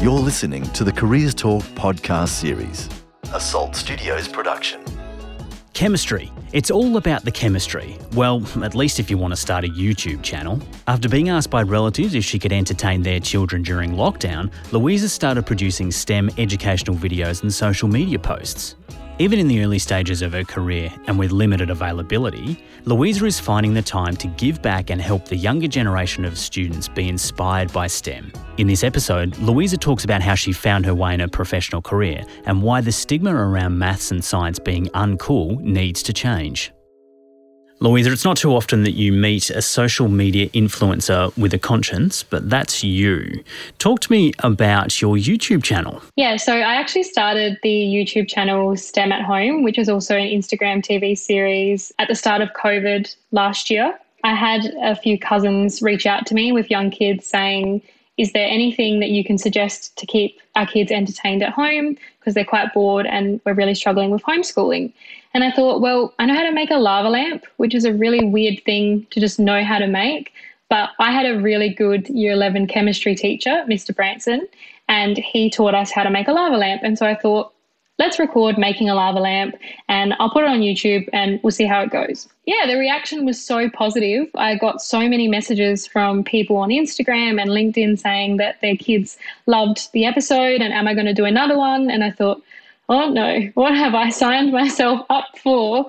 You're listening to the Careers Talk podcast series, a Salt Studios production. Chemistry. It's all about the chemistry. Well, at least if you want to start a YouTube channel. After being asked by relatives if she could entertain their children during lockdown, Luisa started producing STEM educational videos and social media posts. Even in the early stages of her career and with limited availability, Luisa is finding the time to give back and help the younger generation of students be inspired by STEM. In this episode, Luisa talks about how she found her way in her professional career and why the stigma around maths and science being uncool needs to change. Luisa, it's not too often that you meet a social media influencer with a conscience, but that's you. Talk to me about your YouTube channel. Yeah, so I actually started the YouTube channel STEM at Home, which is also an Instagram TV series at the start of COVID last year. I had a few cousins reach out to me with young kids saying, is there anything that you can suggest to keep our kids entertained at home because they're quite bored and we're really struggling with homeschooling? And I thought, well, I know how to make a lava lamp, which is a really weird thing to just know how to make. But I had a really good year 11 chemistry teacher, Mr. Branson, and he taught us how to make a lava lamp. And so I thought, let's record making a lava lamp and I'll put it on YouTube and we'll see how it goes. Yeah, the reaction was so positive. I got so many messages from people on Instagram and LinkedIn saying that their kids loved the episode and am I going to do another one? And I thought, oh no, what have I signed myself up for?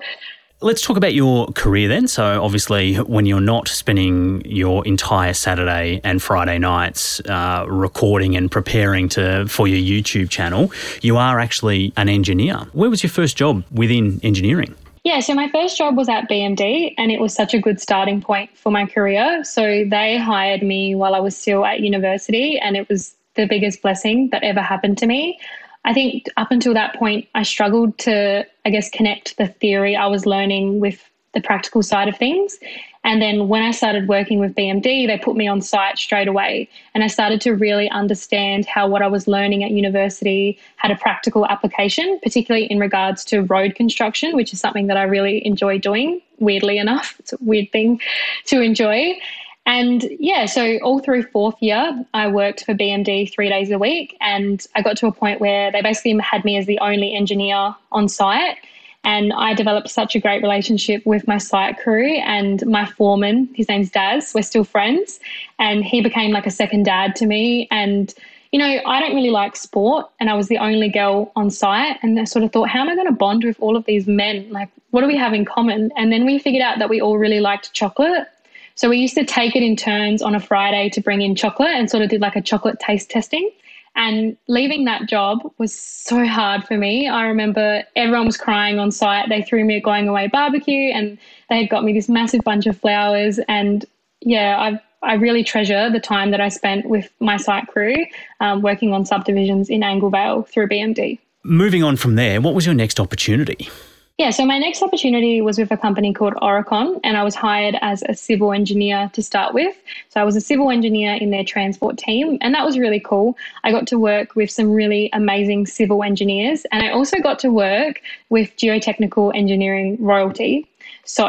Let's talk about your career then. So, obviously, when you're not spending your entire Saturday and Friday nights uh, recording and preparing to for your YouTube channel, you are actually an engineer. Where was your first job within engineering? Yeah, so my first job was at BMD, and it was such a good starting point for my career. So they hired me while I was still at university, and it was the biggest blessing that ever happened to me. I think up until that point, I struggled to, I guess, connect the theory I was learning with the practical side of things. And then when I started working with BMD, they put me on site straight away. And I started to really understand how what I was learning at university had a practical application, particularly in regards to road construction, which is something that I really enjoy doing, weirdly enough. It's a weird thing to enjoy. And yeah, so all through fourth year, I worked for BMD three days a week. And I got to a point where they basically had me as the only engineer on site. And I developed such a great relationship with my site crew and my foreman. His name's Daz. We're still friends. And he became like a second dad to me. And, you know, I don't really like sport. And I was the only girl on site. And I sort of thought, how am I going to bond with all of these men? Like, what do we have in common? And then we figured out that we all really liked chocolate. So we used to take it in turns on a Friday to bring in chocolate and sort of did like a chocolate taste testing. And leaving that job was so hard for me. I remember everyone was crying on site. They threw me a going away barbecue and they had got me this massive bunch of flowers. And yeah, I I really treasure the time that I spent with my site crew um, working on subdivisions in Angle Vale through BMD. Moving on from there, what was your next opportunity? Yeah, so my next opportunity was with a company called Aurecon, and I was hired as a civil engineer to start with. So I was a civil engineer in their transport team, and that was really cool. I got to work with some really amazing civil engineers, and I also got to work with geotechnical engineering royalty. So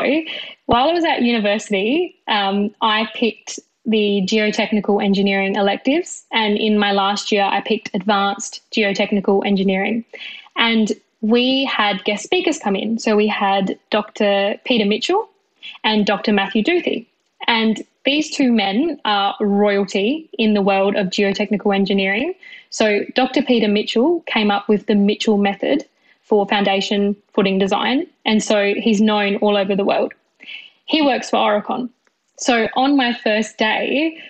while I was at university, um, I picked the geotechnical engineering electives, and in my last year, I picked advanced geotechnical engineering. And we had guest speakers come in. So we had Dr. Peter Mitchell and Dr. Matthew Duthie. And these two men are royalty in the world of geotechnical engineering. So Dr. Peter Mitchell came up with the Mitchell method for foundation footing design. And so he's known all over the world. He works for Aurecon. So on my first day,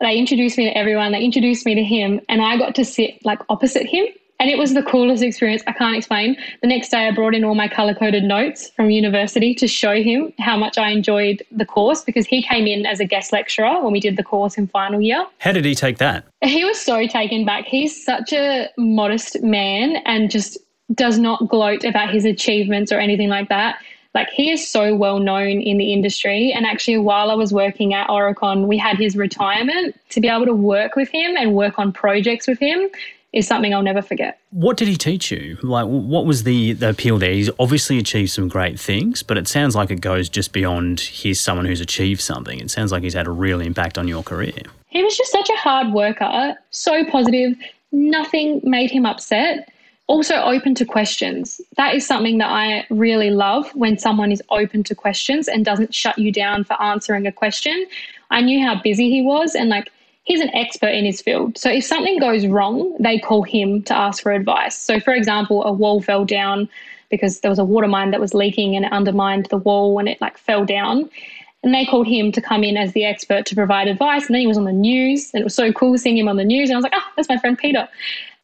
they introduced me to everyone, they introduced me to him, and I got to sit like opposite him and it was the coolest experience. I can't explain. The next day, I brought in all my color coded notes from university to show him how much I enjoyed the course because he came in as a guest lecturer when we did the course in final year. How did he take that? He was so taken back. He's such a modest man and just does not gloat about his achievements or anything like that. Like he is so well known in the industry. And actually, while I was working at Aurecon, we had his retirement to be able to work with him and work on projects with him is something I'll never forget. What did he teach you? Like, what was the, the appeal there? He's obviously achieved some great things, but it sounds like it goes just beyond he's someone who's achieved something. It sounds like he's had a real impact on your career. He was just such a hard worker, so positive. Nothing made him upset. Also, open to questions. That is something that I really love when someone is open to questions and doesn't shut you down for answering a question. I knew how busy he was, and like, he's an expert in his field. So if something goes wrong, they call him to ask for advice. So, for example, a wall fell down because there was a water mine that was leaking and it undermined the wall and it like fell down. And they called him to come in as the expert to provide advice. And then he was on the news, and it was so cool seeing him on the news. And I was like, oh, that's my friend Peter.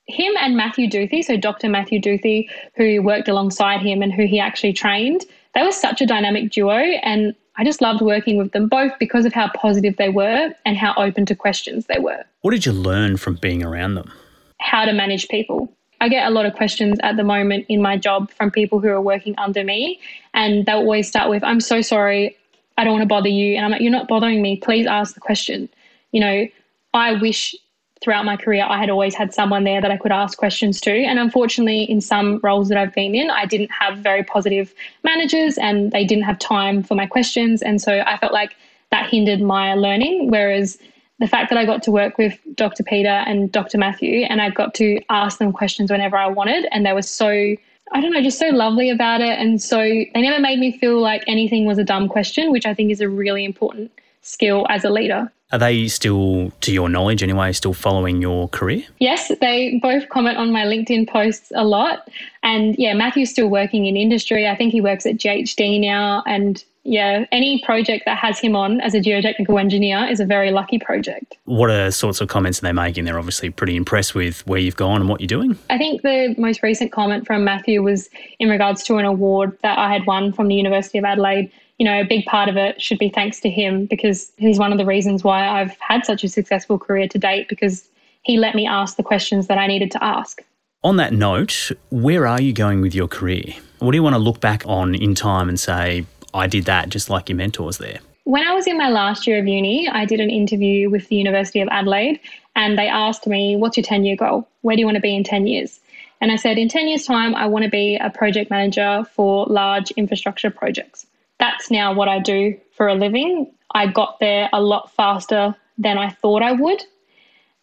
Him and Matthew Duthie, so Dr. Matthew Duthie, who worked alongside him and who he actually trained, they were such a dynamic duo. And I just loved working with them both because of how positive they were and how open to questions they were. What did you learn from being around them? How to manage people. I get a lot of questions at the moment in my job from people who are working under me, and they'll always start with, I'm so sorry, I don't want to bother you. And I'm like, You're not bothering me. Please ask the question. You know, I wish throughout my career I had always had someone there that I could ask questions to. And unfortunately, in some roles that I've been in, I didn't have very positive managers and they didn't have time for my questions. And so I felt like that hindered my learning. Whereas the fact that I got to work with Dr. Peter and Dr. Matthew and I got to ask them questions whenever I wanted, and they were so I don't know, just so lovely about it. And so they never made me feel like anything was a dumb question, which I think is a really important skill as a leader. Are they still, to your knowledge anyway, still following your career? Yes, they both comment on my LinkedIn posts a lot. And yeah, Matthew's still working in industry. I think he works at GHD now. And yeah, any project that has him on as a geotechnical engineer is a very lucky project. What are sorts of comments are they making? They're obviously pretty impressed with where you've gone and what you're doing. I think the most recent comment from Matthew was in regards to an award that I had won from the University of Adelaide you know, a big part of it should be thanks to him because he's one of the reasons why I've had such a successful career to date because he let me ask the questions that I needed to ask. On that note, where are you going with your career? What do you want to look back on in time and say, I did that just like your mentors there? When I was in my last year of uni, I did an interview with the University of Adelaide and they asked me, What's your 10 year goal? Where do you want to be in 10 years? And I said, In 10 years' time, I want to be a project manager for large infrastructure projects that's now what I do for a living. I got there a lot faster than I thought I would.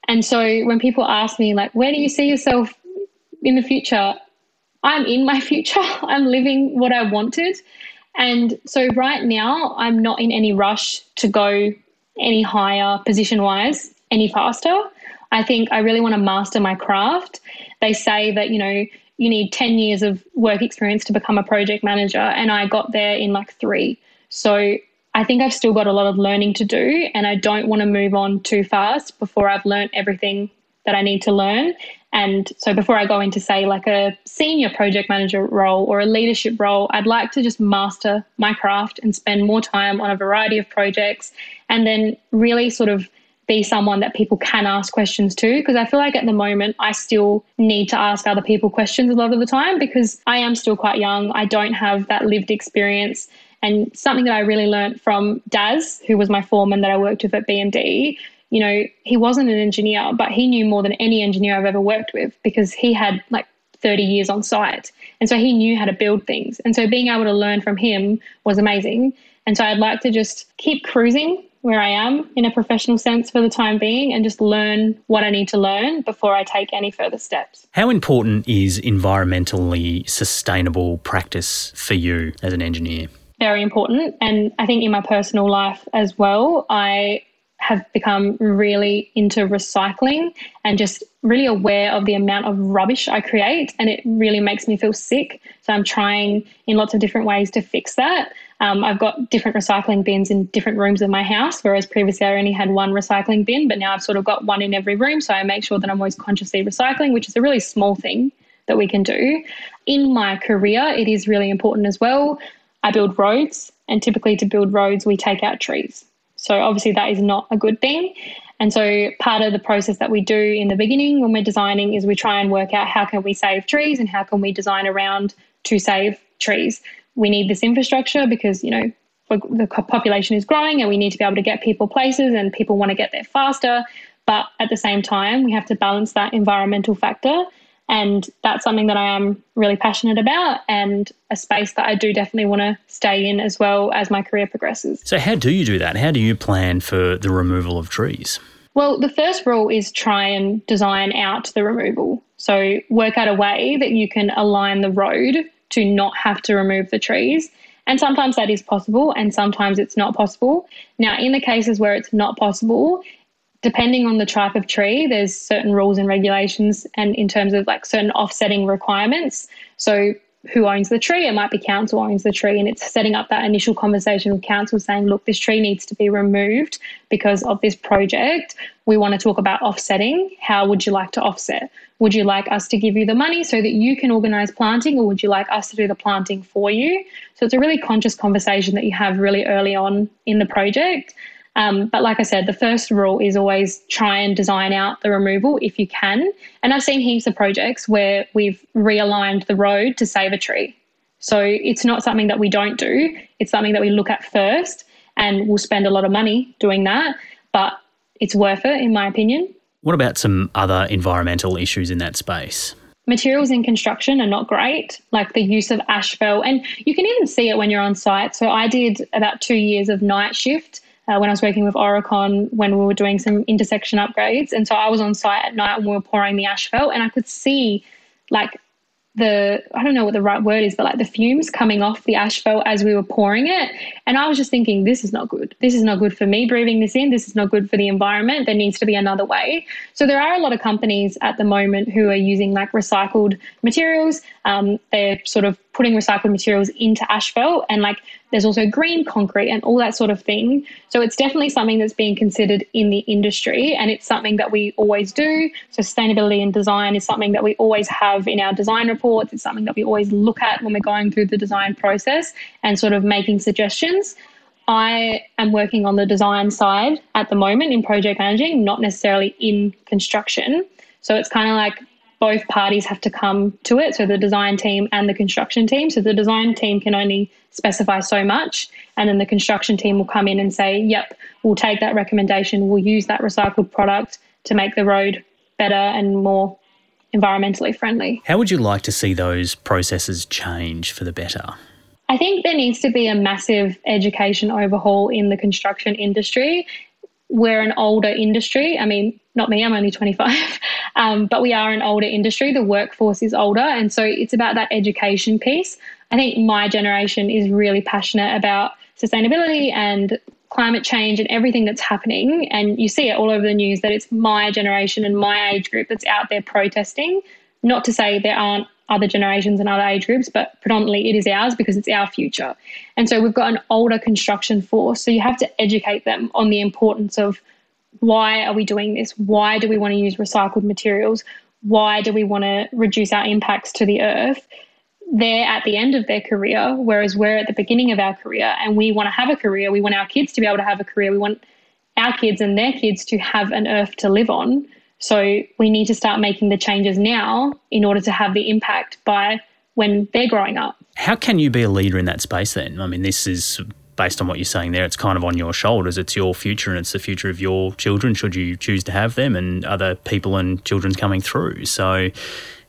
And so when people ask me, like, where do you see yourself in the future? I'm in my future. I'm living what I wanted. And so right now, I'm not in any rush to go any higher position wise, any faster. I think I really want to master my craft. They say that, you know, you need 10 years of work experience to become a project manager. And I got there in like three. So I think I've still got a lot of learning to do. And I don't want to move on too fast before I've learned everything that I need to learn. And so before I go into, say, like a senior project manager role or a leadership role, I'd like to just master my craft and spend more time on a variety of projects and then really sort of be someone that people can ask questions to because I feel like at the moment I still need to ask other people questions a lot of the time because I am still quite young. I don't have that lived experience. And something that I really learned from Daz, who was my foreman that I worked with at BMD, you know, he wasn't an engineer, but he knew more than any engineer I've ever worked with because he had like 30 years on site. And so he knew how to build things. And so being able to learn from him was amazing. And so I'd like to just keep cruising where I am in a professional sense for the time being and just learn what I need to learn before I take any further steps. How important is environmentally sustainable practice for you as an engineer? Very important. And I think in my personal life as well, I have become really into recycling and just really aware of the amount of rubbish I create. And it really makes me feel sick. So I'm trying in lots of different ways to fix that. Um, I've got different recycling bins in different rooms of my house, whereas previously I only had one recycling bin, but now I've sort of got one in every room. So I make sure that I'm always consciously recycling, which is a really small thing that we can do. In my career, it is really important as well. I build roads, and typically to build roads, we take out trees. So obviously, that is not a good thing. And so part of the process that we do in the beginning when we're designing is we try and work out how can we save trees and how can we design around to save trees we need this infrastructure because, you know, the population is growing and we need to be able to get people places and people want to get there faster. But at the same time, we have to balance that environmental factor. And that's something that I am really passionate about and a space that I do definitely want to stay in as well as my career progresses. So, how do you do that? How do you plan for the removal of trees? Well, the first rule is try and design out the removal. So, work out a way that you can align the road to not have to remove the trees. And sometimes that is possible, and sometimes it's not possible. Now, in the cases where it's not possible, depending on the type of tree, there's certain rules and regulations, and in terms of like certain offsetting requirements. So, who owns the tree? It might be council owns the tree, and it's setting up that initial conversation with council saying, look, this tree needs to be removed because of this project. We want to talk about offsetting. How would you like to offset? Would you like us to give you the money so that you can organise planting, or would you like us to do the planting for you? So it's a really conscious conversation that you have really early on in the project. Um, but like I said, the first rule is always try and design out the removal if you can. And I've seen heaps of projects where we've realigned the road to save a tree. So it's not something that we don't do, it's something that we look at first and we'll spend a lot of money doing that. But it's worth it, in my opinion. What about some other environmental issues in that space? Materials in construction are not great, like the use of asphalt. And you can even see it when you're on site. So I did about two years of night shift uh, when I was working with Aurecon when we were doing some intersection upgrades. And so I was on site at night when we were pouring the asphalt and I could see like the I don't know what the right word is, but like the fumes coming off the asphalt as we were pouring it. And I was just thinking, this is not good. This is not good for me breathing this in. This is not good for the environment. There needs to be another way. So there are a lot of companies at the moment who are using like recycled materials. Um, they're sort of putting recycled materials into asphalt and like there's also green concrete and all that sort of thing. So it's definitely something that's being considered in the industry and it's something that we always do. So sustainability and design is something that we always have in our design reports. It's something that we always look at when we're going through the design process and sort of making suggestions. I am working on the design side at the moment in project managing, not necessarily in construction. So it's kind of like both parties have to come to it. So the design team and the construction team. So the design team can only specify so much, and then the construction team will come in and say, "Yep, we'll take that recommendation. We'll use that recycled product to make the road better and more environmentally friendly." How would you like to see those processes change for the better? I think there needs to be a massive education overhaul in the construction industry. We're an older industry. I mean, not me, I'm only 25, um, but we are an older industry. The workforce is older. And so it's about that education piece. I think my generation is really passionate about sustainability and climate change and everything that's happening. And you see it all over the news that it's my generation and my age group that's out there protesting. Not to say there aren't other generations and other age groups, but predominantly it is ours because it's our future. And so we've got an older construction force. So you have to educate them on the importance of why are we doing this? Why do we want to use recycled materials? Why do we want to reduce our impacts to the earth? They're at the end of their career, whereas we're at the beginning of our career and we want to have a career. We want our kids to be able to have a career. We want our kids and their kids to have an earth to live on. So we need to start making the changes now in order to have the impact by when they're growing up. How can you be a leader in that space then? I mean, this is based on what you're saying there, it's kind of on your shoulders. It's your future and it's the future of your children, should you choose to have them, and other people and children's coming through. So,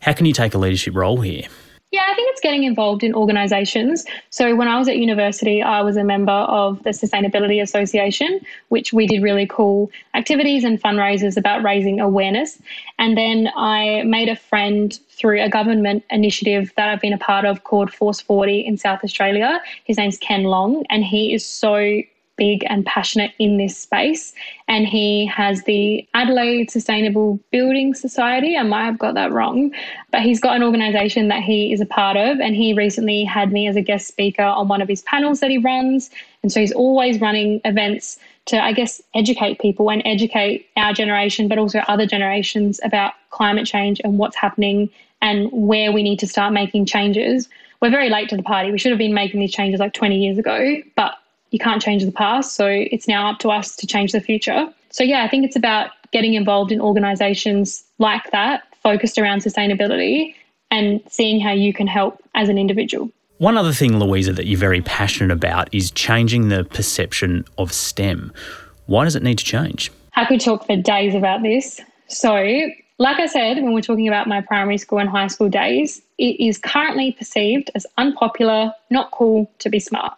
how can you take a leadership role here? Yeah, I think it's getting involved in organisations. So when I was at university, I was a member of the Sustainability Association, which we did really cool activities and fundraisers about raising awareness. And then I made a friend through a government initiative that I've been a part of called Force 40 in South Australia. His name's Ken Long, and he is so big and passionate in this space. And he has the Adelaide Sustainable Building Society. I might have got that wrong, but he's got an organization that he is a part of. And he recently had me as a guest speaker on one of his panels that he runs. And so he's always running events to, I guess, educate people and educate our generation, but also other generations about climate change and what's happening and where we need to start making changes. We're very late to the party. We should have been making these changes like 20 years ago, but you can't change the past. So it's now up to us to change the future. So, yeah, I think it's about getting involved in organizations like that, focused around sustainability, and seeing how you can help as an individual. One other thing, Luisa, that you're very passionate about is changing the perception of STEM. Why does it need to change? I could talk for days about this. So, like I said, when we're talking about my primary school and high school days, it is currently perceived as unpopular, not cool to be smart.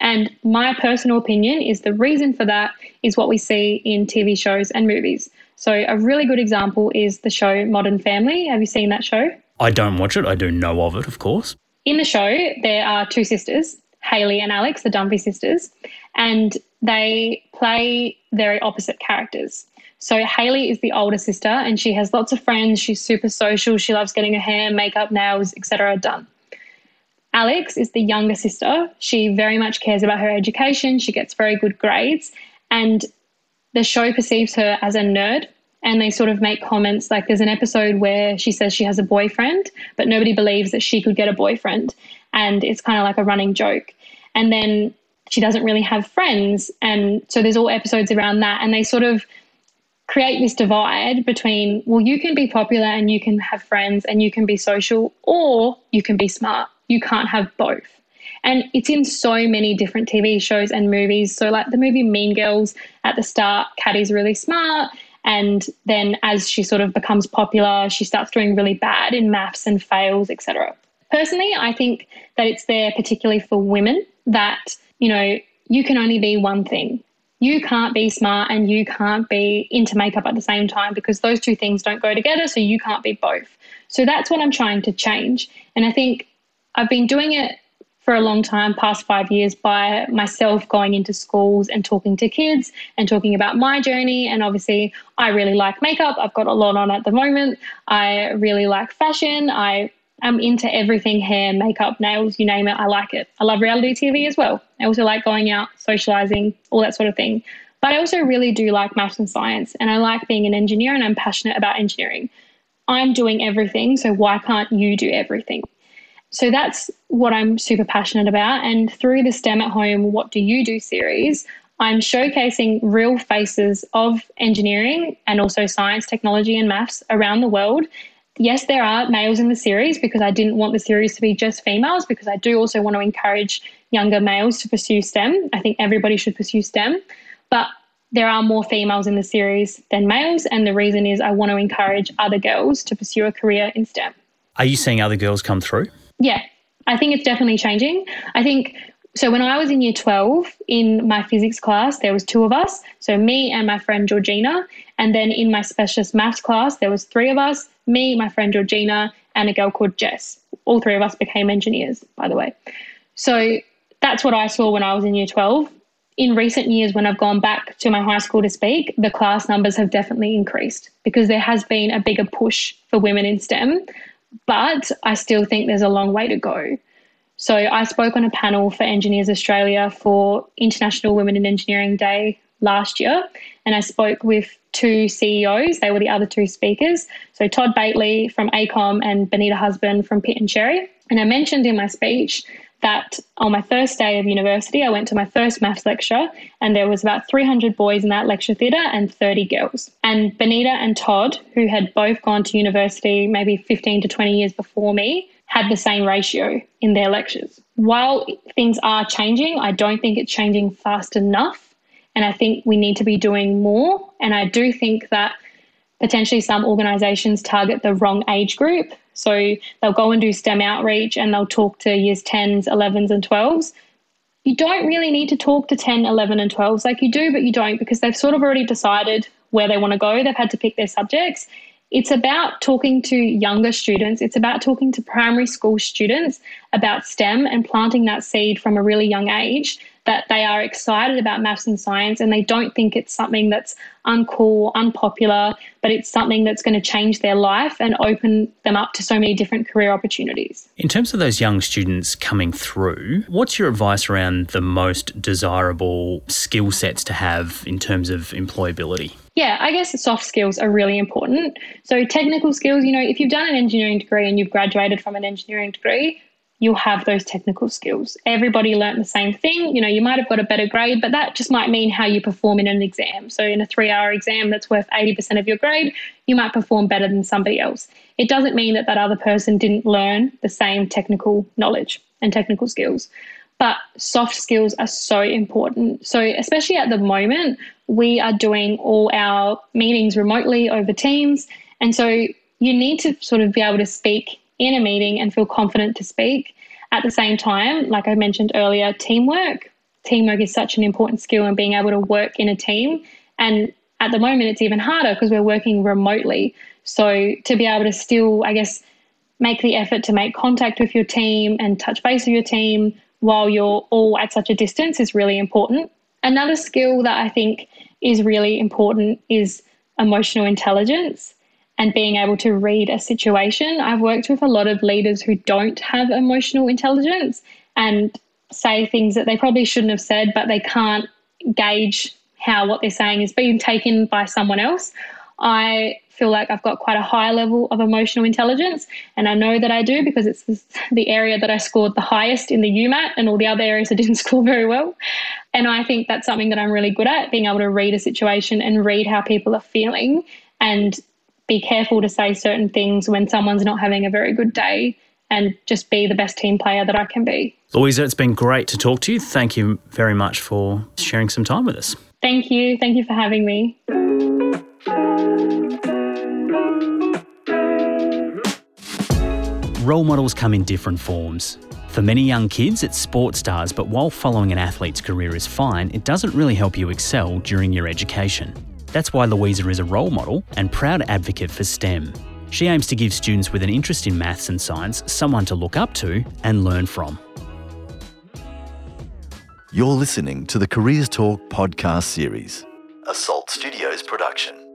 And my personal opinion is the reason for that is what we see in TV shows and movies. So, a really good example is the show Modern Family. Have you seen that show? I don't watch it. I do know of it, of course. In the show, there are two sisters, Haley and Alex, the Dunphy sisters, and they play very opposite characters. So Haley is the older sister and she has lots of friends. She's super social. She loves getting her hair, makeup, nails, etc. done. Alex is the younger sister. She very much cares about her education. She gets very good grades and the show perceives her as a nerd and they sort of make comments like there's an episode where she says she has a boyfriend but nobody believes that she could get a boyfriend and it's kind of like a running joke and then she doesn't really have friends and so there's all episodes around that and they sort of create this divide between, well, you can be popular and you can have friends and you can be social, or you can be smart. You can't have both. And it's in so many different TV shows and movies. So, like the movie Mean Girls, at the start, Cady's really smart. And then as she sort of becomes popular, she starts doing really bad in maths and fails, etc. Personally, I think that it's there particularly for women that, you know, you can only be one thing you can't be smart and you can't be into makeup at the same time because those two things don't go together. So you can't be both. So that's what I'm trying to change. And I think I've been doing it for a long time, past five years, by myself going into schools and talking to kids and talking about my journey. And obviously, I really like makeup. I've got a lot on at the moment. I really like fashion. I I'm into everything hair, makeup, nails, you name it. I like it. I love reality TV as well. I also like going out, socializing, all that sort of thing. But I also really do like maths and science, and I like being an engineer, and I'm passionate about engineering. I'm doing everything, so why can't you do everything? So that's what I'm super passionate about. And through the STEM at Home, What Do You Do series, I'm showcasing real faces of engineering and also science, technology, and maths around the world yes, there are males in the series because I didn't want the series to be just females because I do also want to encourage younger males to pursue STEM. I think everybody should pursue STEM, but there are more females in the series than males. And the reason is I want to encourage other girls to pursue a career in STEM. Are you seeing other girls come through? Yeah, I think it's definitely changing. I think so when I was in year 12 in my physics class, there was two of us. So me and my friend Georgina. And then in my specialist maths class, there was three of us, me, my friend Georgina, and a girl called Jess. All three of us became engineers, by the way. So that's what I saw when I was in year 12. In recent years, when I've gone back to my high school to speak, the class numbers have definitely increased because there has been a bigger push for women in STEM. But I still think there's a long way to go. So I spoke on a panel for Engineers Australia for International Women in Engineering Day last year, and I spoke with two CEOs. They were the other two speakers. So Todd Bately from AECOM and Benita Husband from Pitt and Sherry. And I mentioned in my speech that on my first day of university, I went to my first maths lecture, and there was about 300 boys in that lecture theatre and 30 girls. And Benita and Todd, who had both gone to university maybe 15 to 20 years before me, had the same ratio in their lectures. While things are changing, I don't think it's changing fast enough. And I think we need to be doing more. And I do think that potentially some organizations target the wrong age group. So they'll go and do STEM outreach and they'll talk to years 10s, 11s, and 12s. You don't really need to talk to 10, 11, and 12s. Like you do, but you don't because they've sort of already decided where they want to go. They've had to pick their subjects it's about talking to younger students. It's about talking to primary school students about STEM and planting that seed from a really young age that they are excited about maths and science and they don't think it's something that's uncool, unpopular, but it's something that's going to change their life and open them up to so many different career opportunities. In terms of those young students coming through, what's your advice around the most desirable skill sets to have in terms of employability? Yeah, I guess soft skills are really important. So, technical skills, you know, if you've done an engineering degree and you've graduated from an engineering degree, you'll have those technical skills. Everybody learnt the same thing. You know, you might have got a better grade, but that just might mean how you perform in an exam. So, in a three hour exam that's worth 80% of your grade, you might perform better than somebody else. It doesn't mean that that other person didn't learn the same technical knowledge and technical skills. but soft skills are so important. So, especially at the moment, we are doing all our meetings remotely over Teams. And so, you need to sort of be able to speak in a meeting and feel confident to speak. At the same time, like I mentioned earlier, teamwork. Teamwork is such an important skill and being able to work in a team. And at the moment, it's even harder because we're working remotely. So, to be able to still, I guess, make the effort to make contact with your team and touch base with your team while you're all at such a distance is really important. Another skill that I think is really important is emotional intelligence and being able to read a situation. I've worked with a lot of leaders who don't have emotional intelligence and say things that they probably shouldn't have said, but they can't gauge how what they're saying is being taken by someone else. I feel like I've got quite a high level of emotional intelligence. And I know that I do because it's the area that I scored the highest in the UMAT and all the other areas I didn't score very well. And I think that's something that I'm really good at being able to read a situation and read how people are feeling and be careful to say certain things when someone's not having a very good day and just be the best team player that I can be. Luisa, it's been great to talk to you. Thank you very much for sharing some time with us. Thank you. Thank you for having me. Role models come in different forms. For many young kids, it's sports stars, but while following an athlete's career is fine, it doesn't really help you excel during your education. That's why Luisa is a role model and proud advocate for STEM. She aims to give students with an interest in maths and science someone to look up to and learn from. You're listening to the Careers Talk podcast series, a Salt Studios production.